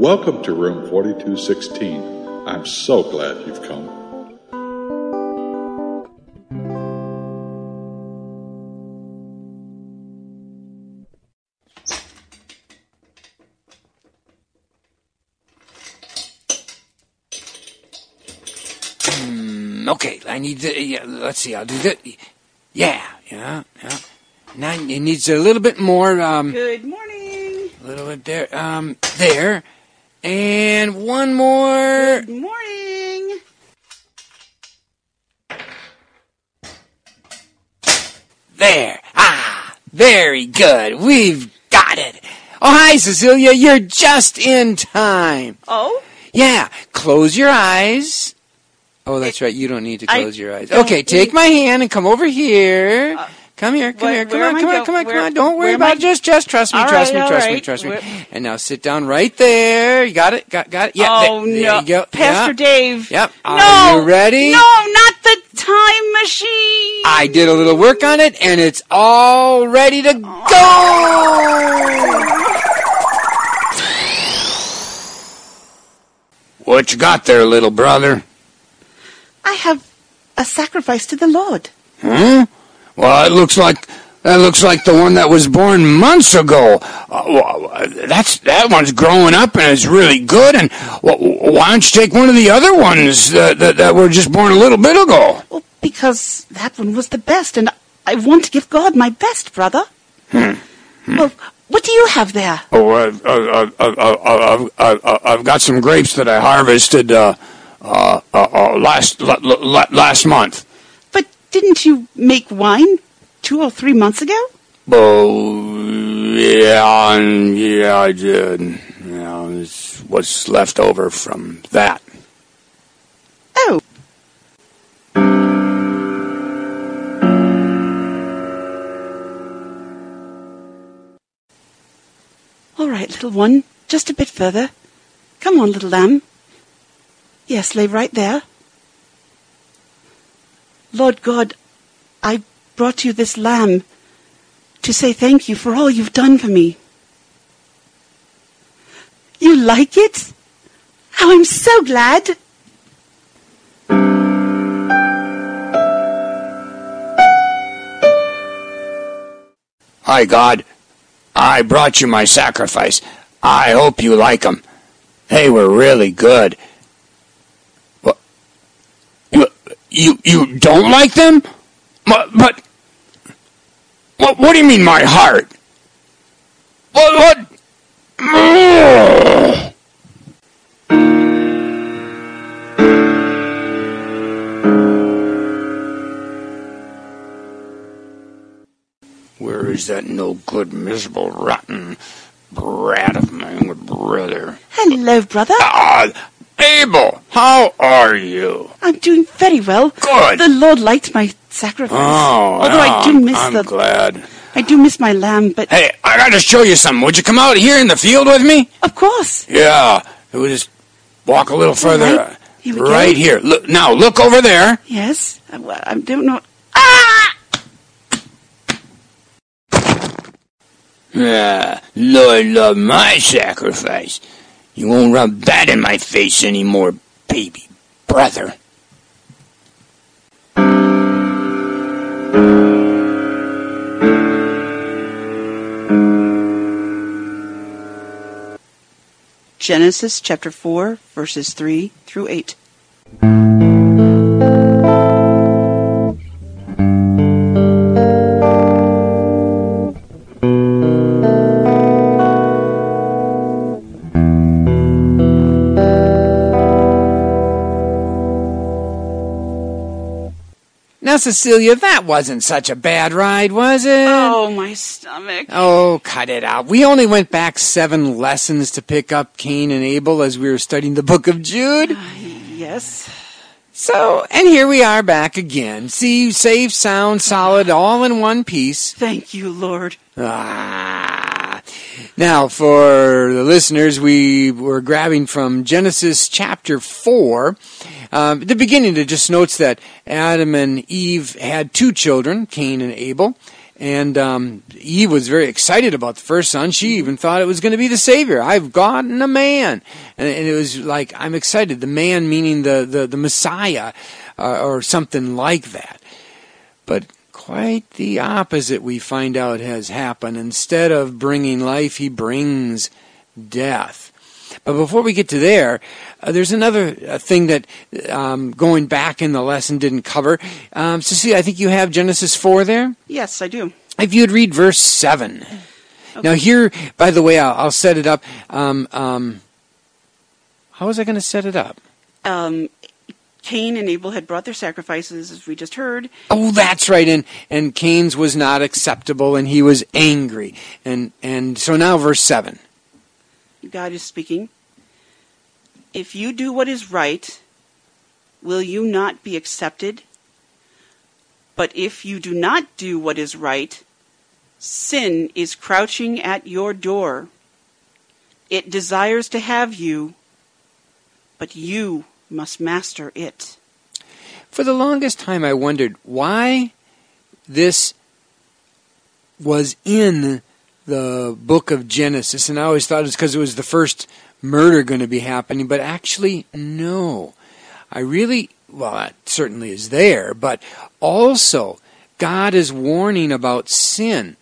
Welcome to room 4216. I'm so glad you've come. Mm, okay, I need to. Yeah, let's see. I'll do that. Yeah, yeah, yeah. Now it needs a little bit more. Um, Good morning. a little bit there. Um, there, and one more. Good morning. There. Ah, very good. We've got it. Oh, hi, Cecilia. You're just in time. Oh, Yeah, close your eyes. Oh, that's right. You don't need to I close your eyes. Okay, take my hand and come over here. Come here, come where- here, come on, come on, come on, come on. Don't worry about I- it. Just, just trust me, All trust right, me, all trust me, right. trust me. And now sit down right there. You got it? Got, got it? Yeah. oh there, there no, you go. Pastor yeah. Dave. Yep. No, Are you ready? No, not the time machine. I did a little work on it, and it's all ready to go. What you got there, little brother? I have a sacrifice to the Lord. Hmm? Well, it looks like that looks like the one that was born months ago. Uh, well, that's that one's growing up and it's really good. And wh- why don't you take one of the other ones that, that, that were just born a little bit ago? Well, because that one was the best, and I want to give God my best, brother. Hmm. Well, what do you have there? Oh, I've, I've, I've, I've, I've got some grapes that I harvested uh, uh, uh, uh, last l- l- last month. Didn't you make wine two or three months ago? Oh, yeah, yeah, I did. Yeah, it's what's left over from that. Oh, all right, little one, just a bit further. Come on, little lamb. Yes, lay right there. Lord God, I brought you this lamb to say thank you for all you've done for me. You like it? Oh, I'm so glad. Hi, God. I brought you my sacrifice. I hope you like 'em. They were really good. What? You, you, you don't like them? But, but what, what do you mean, my heart? What, what? Ugh. Where is that no good, miserable, rotten brat of mine with brother? Hello, brother. Ah, Abel, how are you? I'm doing very well. Good. The Lord liked my sacrifice. Oh, Although I do miss I'm the glad. I do miss my lamb, but Hey, I got to show you something. Would you come out here in the field with me? of course. Yeah. We'll just walk a little further. right. Here right here. Look now. Look over there. Yes. I, I don't know. Ah! Yeah, Lord love my sacrifice. You won't rub that in my face anymore, baby brother. Genesis chapter 4, verses 3 through 8. Cecilia, that wasn't such a bad ride, was it? Oh, my stomach. Oh, cut it out. We only went back seven lessons to pick up Cain and Abel as we were studying the book of Jude. Yes. So, and here we are back again. See, safe, sound, solid, all in one piece. Thank you, Lord. Ah. Now, for the listeners, we were grabbing from Genesis chapter 4. Um, at the beginning, it just notes that Adam and Eve had two children, Cain and Abel. And um, Eve was very excited about the first son. She even thought it was going to be the Savior. I've gotten a man. And, and it was like, I'm excited. The man meaning the, the, the Messiah uh, or something like that. But quite the opposite we find out has happened. Instead of bringing life, he brings death. But before we get to there, uh, there's another uh, thing that um, going back in the lesson didn't cover. Um, Cecilia, I think you have Genesis 4 there? Yes, I do. If you would read verse 7. Okay. Now, here, by the way, I'll, I'll set it up. Um, um how was I going to set it up? Um, Cain and Abel had brought their sacrifices, as we just heard. Oh, that's right. And and Cain's was not acceptable, and he was angry. And and so now, verse seven. God is speaking. If you do what is right, will you not be accepted? But if you do not do what is right, sin is crouching at your door. It desires to have you, but you must master it. For the longest time, I wondered why this was in the book of Genesis, and I always thought it's because it was the first murder going to be happening, but actually, no. I really, well, that certainly is there, but also, God is warning about sin,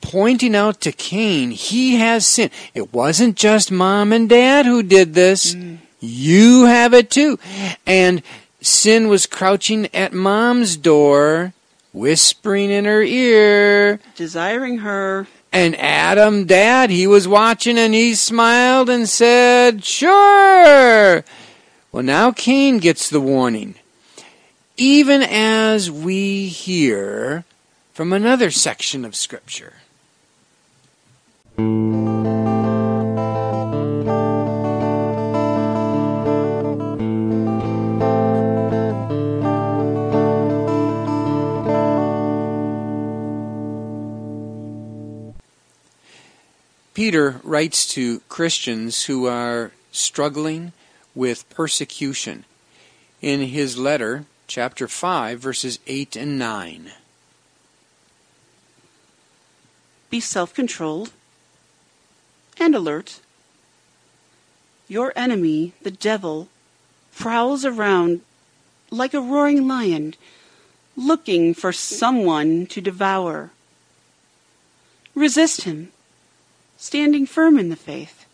pointing out to Cain, he has sin. It wasn't just mom and dad who did this, mm. You have it too. And sin was crouching at mom's door whispering in her ear, desiring her. And Adam, Dad, he was watching and he smiled and said, Sure. Well, now Cain gets the warning. Even as we hear from another section of Scripture. Peter writes to Christians who are struggling with persecution in his letter, chapter 5, verses 8 and 9. Be self controlled and alert. Your enemy, the devil, prowls around like a roaring lion, looking for someone to devour. Resist him standing firm in the faith.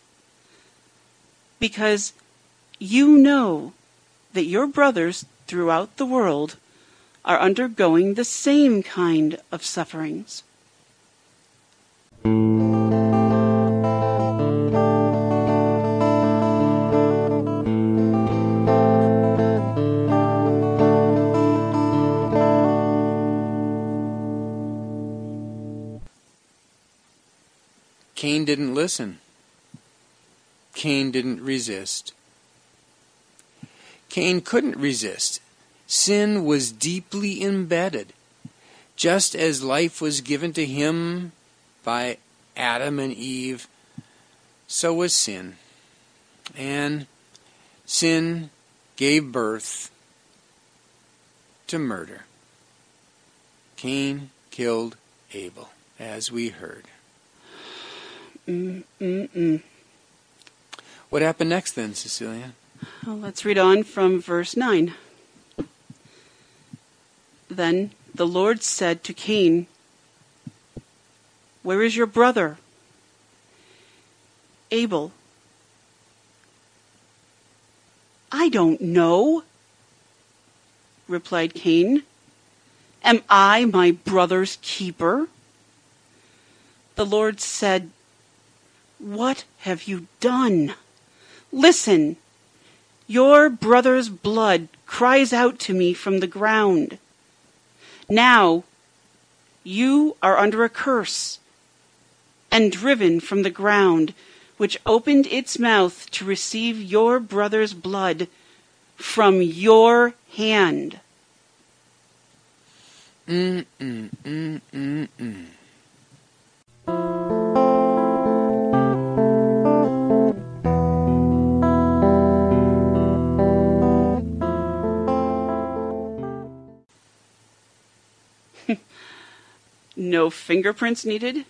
Because you know that your brothers throughout the world are undergoing the same kind of sufferings. Cain didn't listen. Cain didn't resist. Cain couldn't resist. Sin was deeply embedded. Just as life was given to him by Adam and Eve, so was sin. And sin gave birth to murder. Cain killed Abel, as we heard. Mm-mm-mm. What happened next then, Cecilia? Well, let's read on from verse 9. Then the Lord said to Cain, Where is your brother? Abel. I don't know, replied Cain. Am I my brother's keeper? The Lord said what have you done? Listen, your brother's blood cries out to me from the ground. Now you are under a curse and driven from the ground, which opened its mouth to receive your brother's blood from your hand. Mm, mm, mm, No fingerprints needed.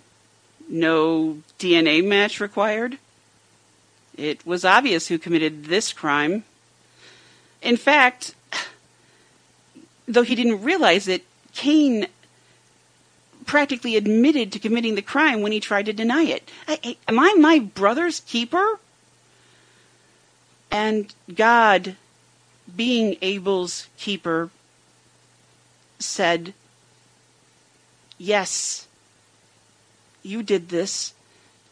No DNA match required. It was obvious who committed this crime. In fact, though he didn't realize it, Cain practically admitted to committing the crime when he tried to deny it. I, am I my brother's keeper? And God, being Abel's keeper, said, Yes, you did this.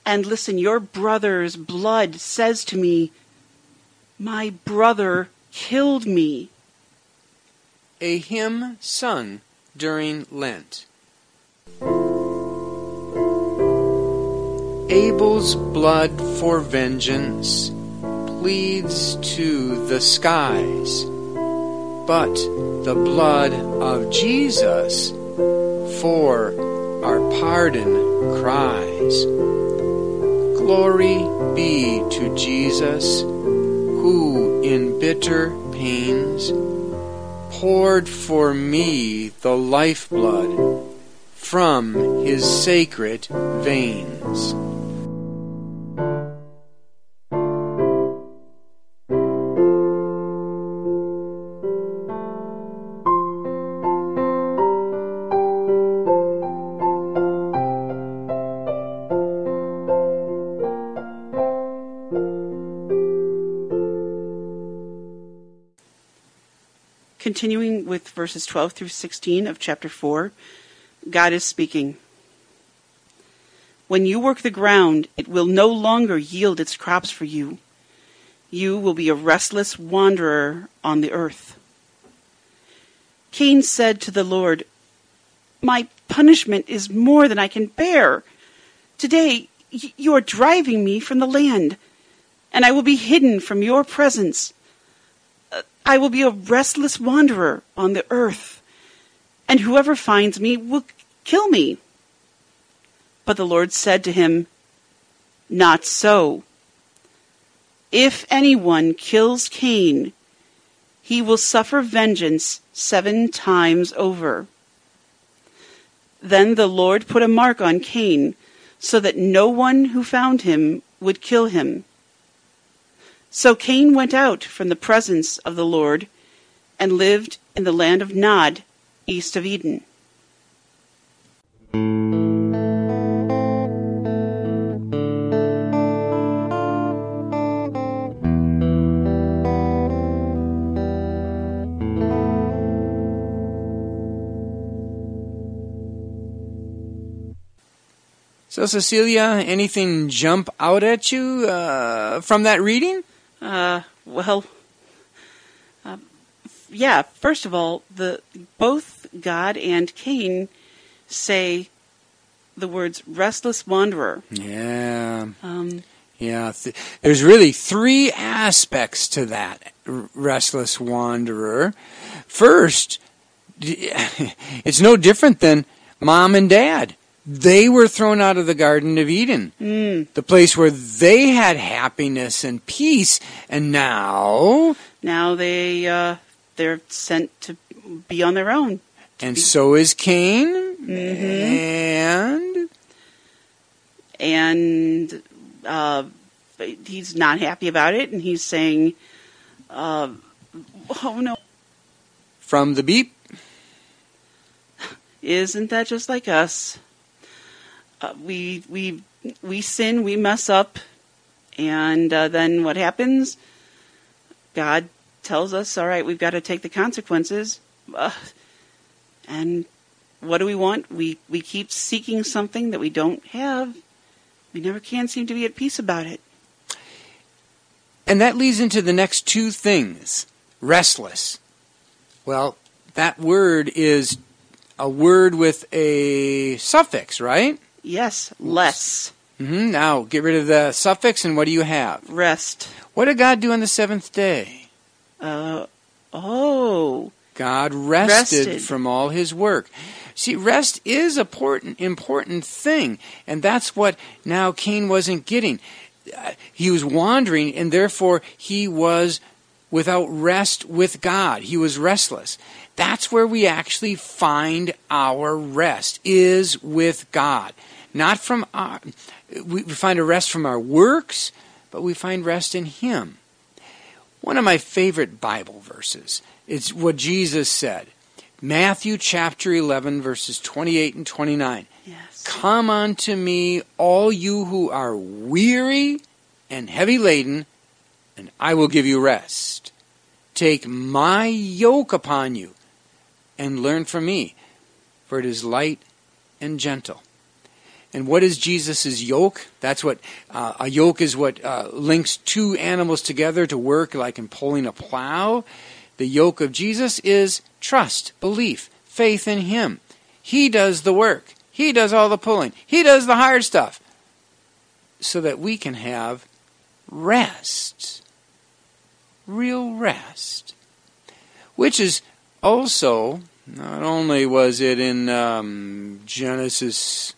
And listen, your brother's blood says to me, My brother killed me. A hymn sung during Lent. Abel's blood for vengeance pleads to the skies, but the blood of Jesus for our pardon cries. Glory be to Jesus, who in bitter pains poured for me the lifeblood from his sacred veins. Continuing with verses 12 through 16 of chapter 4, God is speaking. When you work the ground, it will no longer yield its crops for you. You will be a restless wanderer on the earth. Cain said to the Lord, My punishment is more than I can bear. Today you are driving me from the land, and I will be hidden from your presence. I will be a restless wanderer on the earth, and whoever finds me will kill me. But the Lord said to him, Not so. If anyone kills Cain, he will suffer vengeance seven times over. Then the Lord put a mark on Cain, so that no one who found him would kill him. So Cain went out from the presence of the Lord and lived in the land of Nod, east of Eden. So, Cecilia, anything jump out at you uh, from that reading? Uh, well, uh, yeah. First of all, the both God and Cain say the words "restless wanderer." Yeah. Um, yeah. Th- there's really three aspects to that r- restless wanderer. First, it's no different than mom and dad. They were thrown out of the Garden of Eden, mm, the place where they had happiness and peace, and now, now they uh, they're sent to be on their own. and so is Cain, Mhm. and and uh, he's not happy about it, and he's saying, uh, "Oh no, from the beep, isn't that just like us? Uh, we we we sin, we mess up, and uh, then what happens? God tells us, "All right, we've got to take the consequences." Uh, and what do we want? We we keep seeking something that we don't have. We never can seem to be at peace about it. And that leads into the next two things restless. Well, that word is a word with a suffix, right? Yes, less hmm Now, get rid of the suffix, and what do you have? rest. What did God do on the seventh day? Uh, oh, God rested, Rested. from all his work. See, rest is a important, important thing, and that's what now Cain wasn't getting. Uh, He was wandering, and therefore he was without rest with God. He was restless. That's where we actually find our rest, is with God. Not from uh, our, we find a rest from our works, but we find rest in Him. One of my favorite Bible verses is what Jesus said. Matthew chapter 11, verses 28 and 29. Yes. Come unto me, all you who are weary and heavy laden, and I will give you rest. Take my yoke upon you and learn from me, for it is light and gentle. And what is Jesus' yoke? That's what uh, a yoke is what uh, links two animals together to work like in pulling a plow. The yoke of Jesus is trust, belief, faith in Him. He does the work. He does all the pulling. He does the hard stuff. So that we can have rest. Real rest. Which is also, not only was it in um, Genesis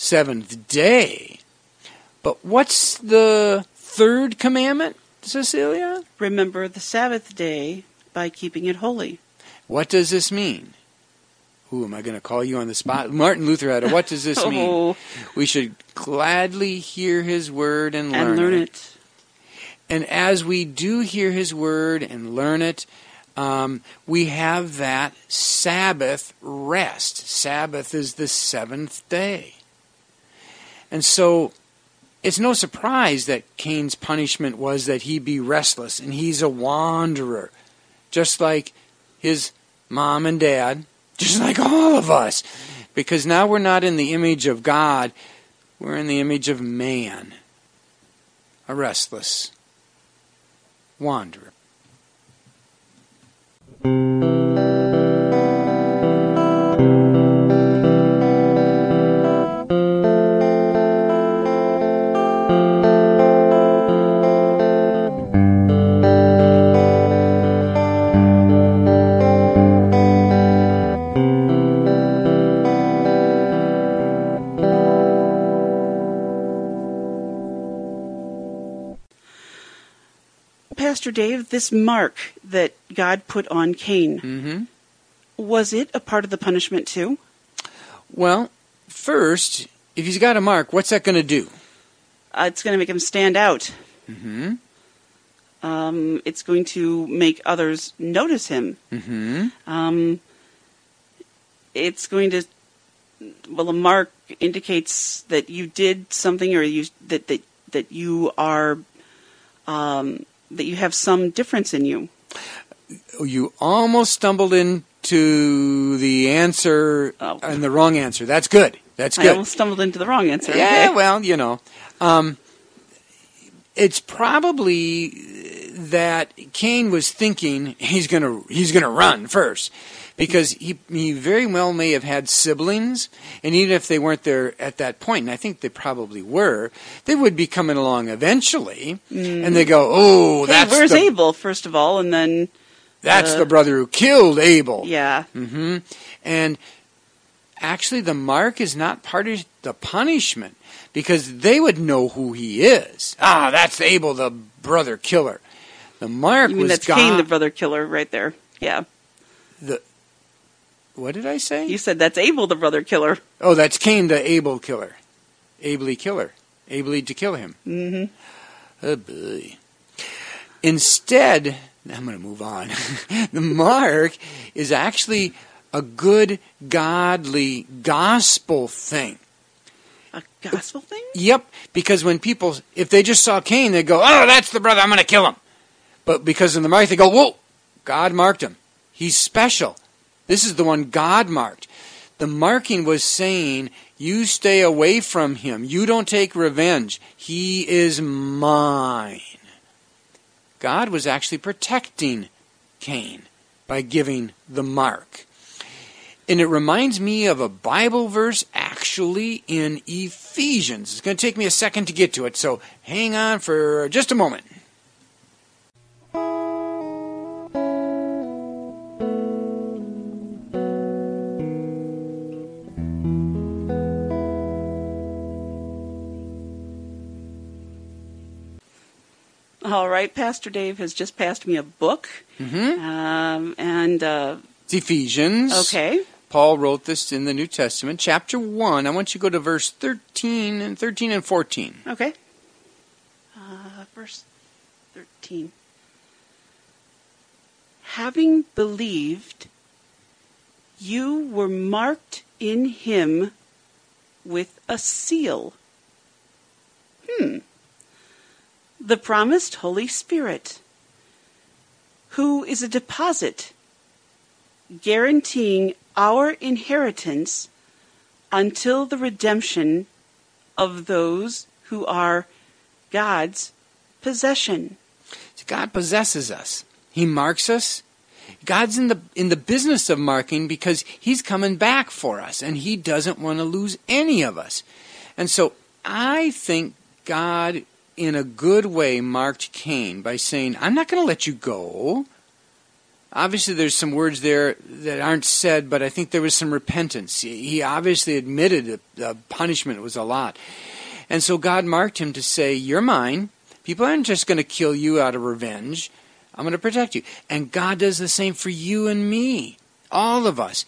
seventh day. But what's the third commandment, Cecilia? Remember the Sabbath day by keeping it holy. What does this mean? Who am I going to call you on the spot? Martin Luther had a what does this mean? Oh, We should gladly hear his word and learn, and learn it. And as we do hear his word and learn it, um, we have that Sabbath rest. Sabbath is the seventh day. And so it's no surprise that Cain's punishment was that he be restless and he's a wanderer, just like his mom and dad, just like all of us. Because now we're not in the image of God, we're in the image of man, a restless wanderer. Pastor Dave, this mark that God put on Cain, hmm was it a part of the punishment too? Well, first, if he's got a mark, what's that going to do? Uh, it's going to make him stand out. hmm Um, it's going to make others notice him. hmm Um, it's going to, well, a mark indicates that you did something or you that that that you are, um, that you have some difference in you. You almost stumbled into the answer Oh. and the wrong answer. That's good. That's good. I almost stumbled into the wrong answer. Yeah, Okay. well, you know, um, it's probably that Cain was thinking he's gonna he's gonna run first because he he very well may have had siblings, and even if they weren't there at that point, and I think they probably were, they would be coming along eventually, and they go, oh, Hey, that's where's the, Abel? First of all, and then that's uh, the brother who killed Abel. yeah, hmm And actually, the mark is not part of the punishment because they would know who he is. Ah, that's Abel, the brother killer. The mark you mean was that's God. Cain, the brother killer, right there? Yeah, the- what did I say? you said that's Abel, the brother killer. oh, that's Cain, the Abel killer. Ably killer. Ably to kill him. hmm Oh boy. Instead, I'm going to move on. the mark is actually a good, godly, gospel thing. A gospel thing? Yep, because when people, if they just saw Cain, they'd go, oh, that's the brother, I'm going to kill him. But because of the mark, they go, whoa, God marked him. He's special. This is the one God marked. The marking was saying, you stay away from him. You don't take revenge. He is mine. God was actually protecting Cain by giving the mark. And it reminds me of a Bible verse actually in Ephesians. It's going to take me a second to get to it, so hang on for just a moment. All right. Pastor Dave has just passed me a book. Mm-hmm. Um, and, uh, It's Ephesians. okay. Paul wrote this in the New Testament, chapter 1. I want you to go to verse 13 and 13 and 14. Okay. Uh, verse 13. Having believed, you were marked in him with a seal. Hmm. The promised Holy Spirit, who is a deposit guaranteeing our inheritance until the redemption of those who are God's possession. God possesses us. He marks us. God's in the in the business of marking because he's coming back for us and he doesn't want to lose any of us. And so I think God in a good way marked Cain by saying, "I'm not going to let you go." Obviously there's some words there that aren't said, but I think there was some repentance. He obviously admitted that the punishment was a lot. And so God marked him to say, "You're mine." People aren't just going to kill you out of revenge. I'm going to protect you. And God does the same for you and me, all of us.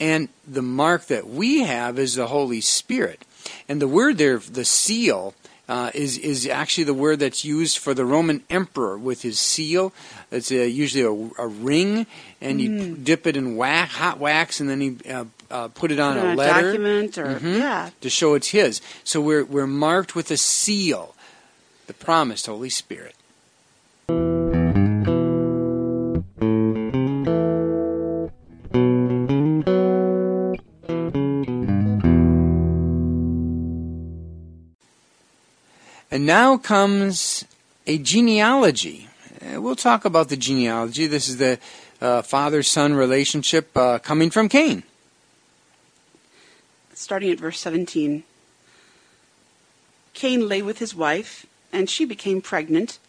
And the mark that we have is the Holy Spirit. And the word there, the seal, uh, is is actually the word that's used for the Roman emperor with his seal. It's uh, usually a, a, ring, and you dip it in wax, hot wax, and then you uh, uh put it on Put a on letter document or Mhm. yeah. to show it's his. So we're we're marked with a seal, the promised Holy Spirit. And now comes a genealogy. Uh, We'll talk about the genealogy. This is the uh, father son relationship uh, coming from Cain. starting at verse 17. Cain lay with his wife, and she became pregnant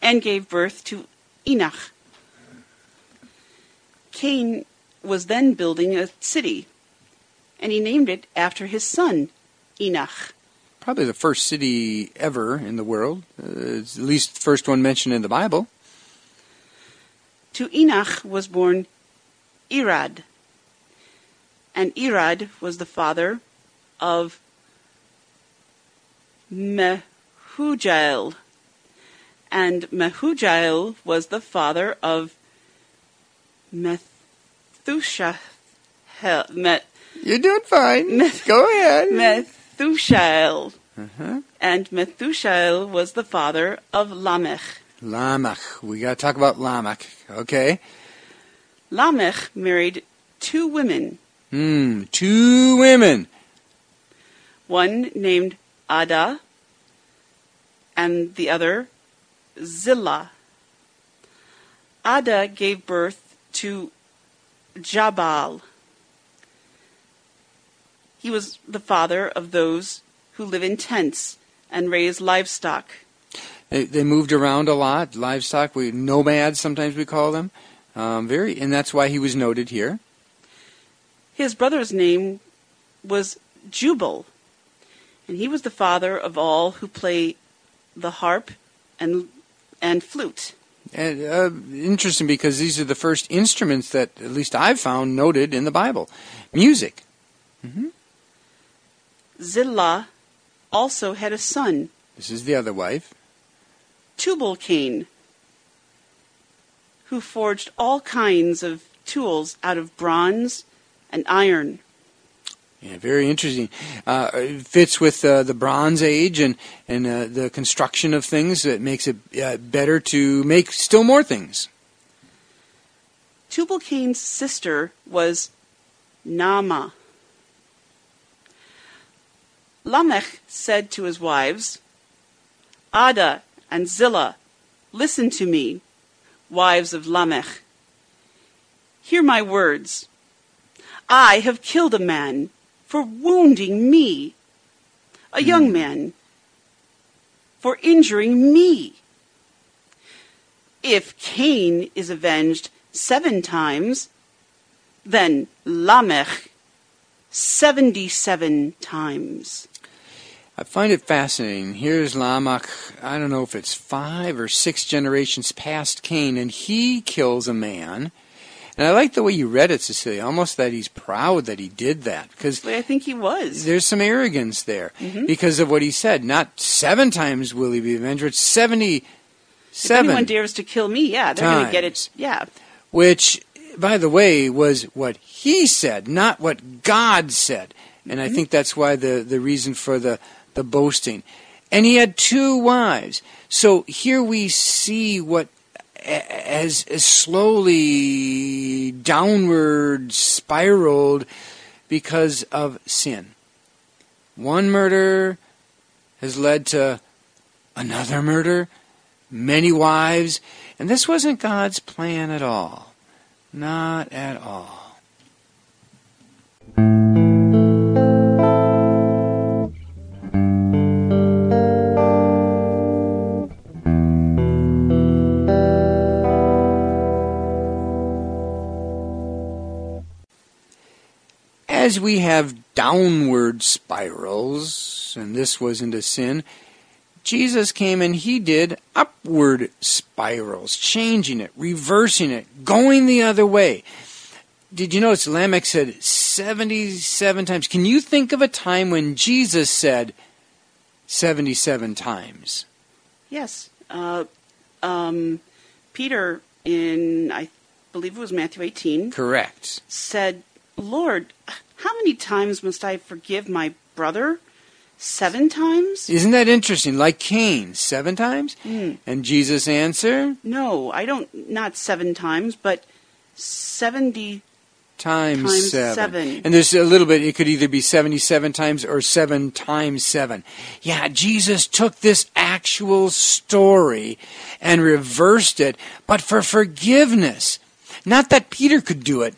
and gave birth to Enoch. Cain was then building a city, and he named it after his son, Enoch. Probably the first city ever in the world. Uh, it's at least the first one mentioned in the Bible. To Enoch was born Irad, and Irad was the father of Mehujael, and Mehujael was the father of Methushael, Met, You're doing fine. Meth- Go ahead. Methushael, Uh-huh. and Methushael was the father of Lamech. Lamech. We got to talk about Lamech. Okay. Lamech married two women, Hmm. Two women. one named Ada and the other Zillah. Ada gave birth to Jabal. He was the father of those who live in tents and raise livestock. They, they moved around a lot. Livestock. We nomads. Sometimes we call them. Um, very, and that's why he was noted here. His brother's name was Jubal, and he was the father of all who play the harp and and flute. And uh, interesting because these are the first instruments that, at least I've found, noted in the Bible. Music. Zillah also had a son, This is the other wife. Tubal-Cain, who forged all kinds of tools out of bronze and iron. Yeah, very interesting. Uh, it fits with uh, the Bronze Age and and uh, the construction of things. It makes it uh, better to make still more things. Tubal-Cain's sister was Naamah. Lamech said to his wives, Ada and Zillah, listen to me, wives of Lamech. Hear my words. I have killed a man for wounding me, a hmm. young man for injuring me. If Cain is avenged seven times, then Lamech seventy-seven times. I find it fascinating. Here's Lamech, I don't know if it's five or six generations past Cain, and he kills a man. And I like the way you read it, Cecilia, almost that he's proud that he did that. Because I think he was. there's some arrogance there mm-hmm. because of what he said. Not seven times will he be avenged, but 77. If anyone dares to kill me, yeah, they're going to get it. Yeah. which, by the way, was what he said, not what God said. And I mm-hmm. think that's why the, the reason for the, the boasting. And he had two wives. So here we see what a- as, as slowly downward spiraled because of sin. One murder has led to another murder, many wives, and this wasn't God's plan at all. Not at all. As we have downward spirals, and this was into sin, Jesus came and he did upward spirals, changing it, reversing it, going the other way. Did you notice Lamech said 77 times? Can you think of a time when Jesus said 77 times? Yes. Uh, um, Peter, in, I believe it was Matthew 18, Correct. said, Lord, how many times must I forgive my brother? Seven times? Isn't that interesting? Like Cain, seven times? Hmm. And Jesus answered, No, I don't, not seven times, but 70. times, Times seven. seven. And there's a little bit, it could either be 77 times or seven times seven. Yeah, Jesus took this actual story and reversed it, but for forgiveness. Not that Peter could do it,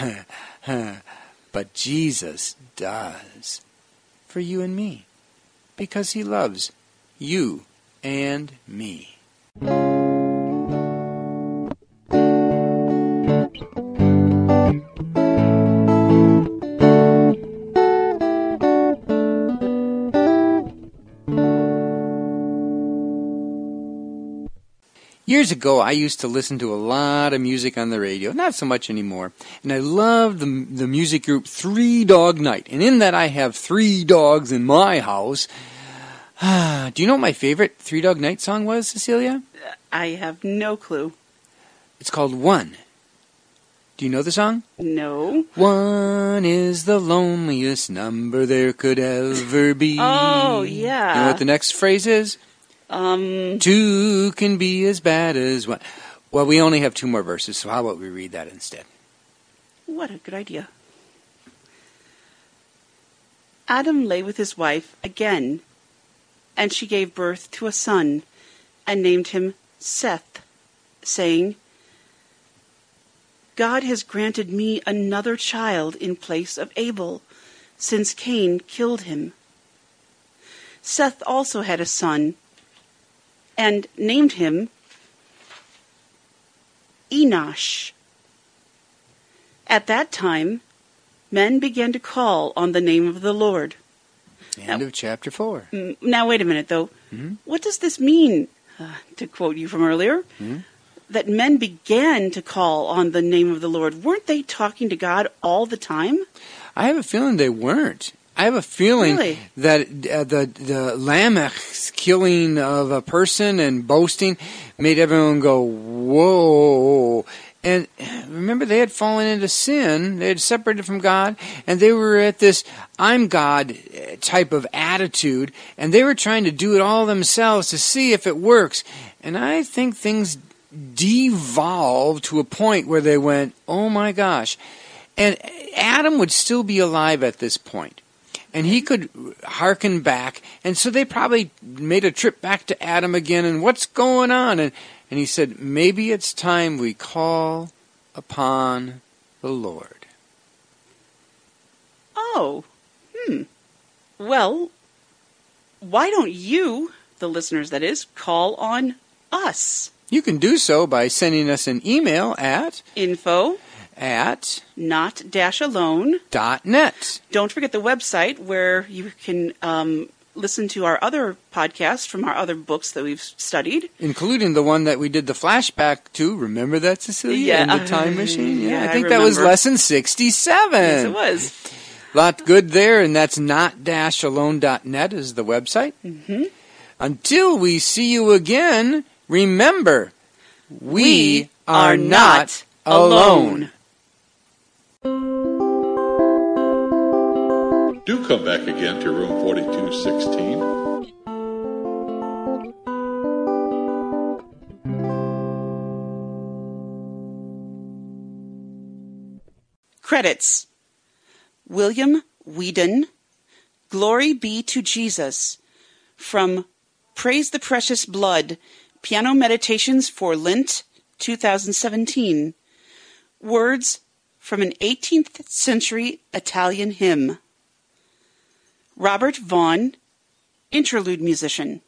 but Jesus does. For you and me. Because he loves you and me. Years ago, I used to listen to a lot of music on the radio, not so much anymore. And I loved the, the music group Three Dog Night. And in that, I have three dogs in my house. Do you know what my favorite Three Dog Night song was, Cecilia? Uh, I have no clue. It's called One. Do you know the song? No. One is the loneliest number there could ever be. Oh, yeah. You know what the next phrase is? Um, Two can be as bad as one. Well, we only have two more verses, so how about we read that instead? what a good idea. Adam lay with his wife again, and she gave birth to a son, and named him Seth, saying, God has granted me another child in place of Abel, since Cain killed him. Seth also had a son, and named him Enosh. At that time, men began to call on the name of the Lord. End of chapter 4. Mm, Now, wait a minute, though. Mhm. What does this mean, uh, to quote you from earlier? Mhm. That men began to call on the name of the Lord. Weren't they talking to God all the time? I have a feeling they weren't. I have a feeling Really? that uh, the the Lamech's killing of a person and boasting made everyone go whoa. And remember, they had fallen into sin. They had separated from God, and they were at this "I'm God" type of attitude, and they were trying to do it all themselves to see if it works. And I think things devolved to a point where they went, "Oh my gosh!" And Adam would still be alive at this point. And he could hearken back. And so they probably made a trip back to Adam again and what's going on? And, and he said, maybe it's time we call upon the Lord. Oh, hmm. Well, why don't you, the listeners that is, call on us? You can do so by sending us an email at Info, at not dash alone. dot net. Don't forget the website where you can um, listen to our other podcasts from our other books that we've studied. including the one that we did the flashback to. Remember that, Cecilia? Yeah, In the time machine? Yeah, yeah, I I think that was lesson 67. Yes, it was. Lot good there, and that's not-alone.net is the website. Mm-hmm. Until we see you again, remember, we, are, not alone. Do come back again to room 4216. Credits William Whedon, Glory Be to Jesus, from Praise the Precious Blood, Piano Meditations for Lent 2017. Words from an 18th century Italian hymn. Robert Vaughn, interlude musician.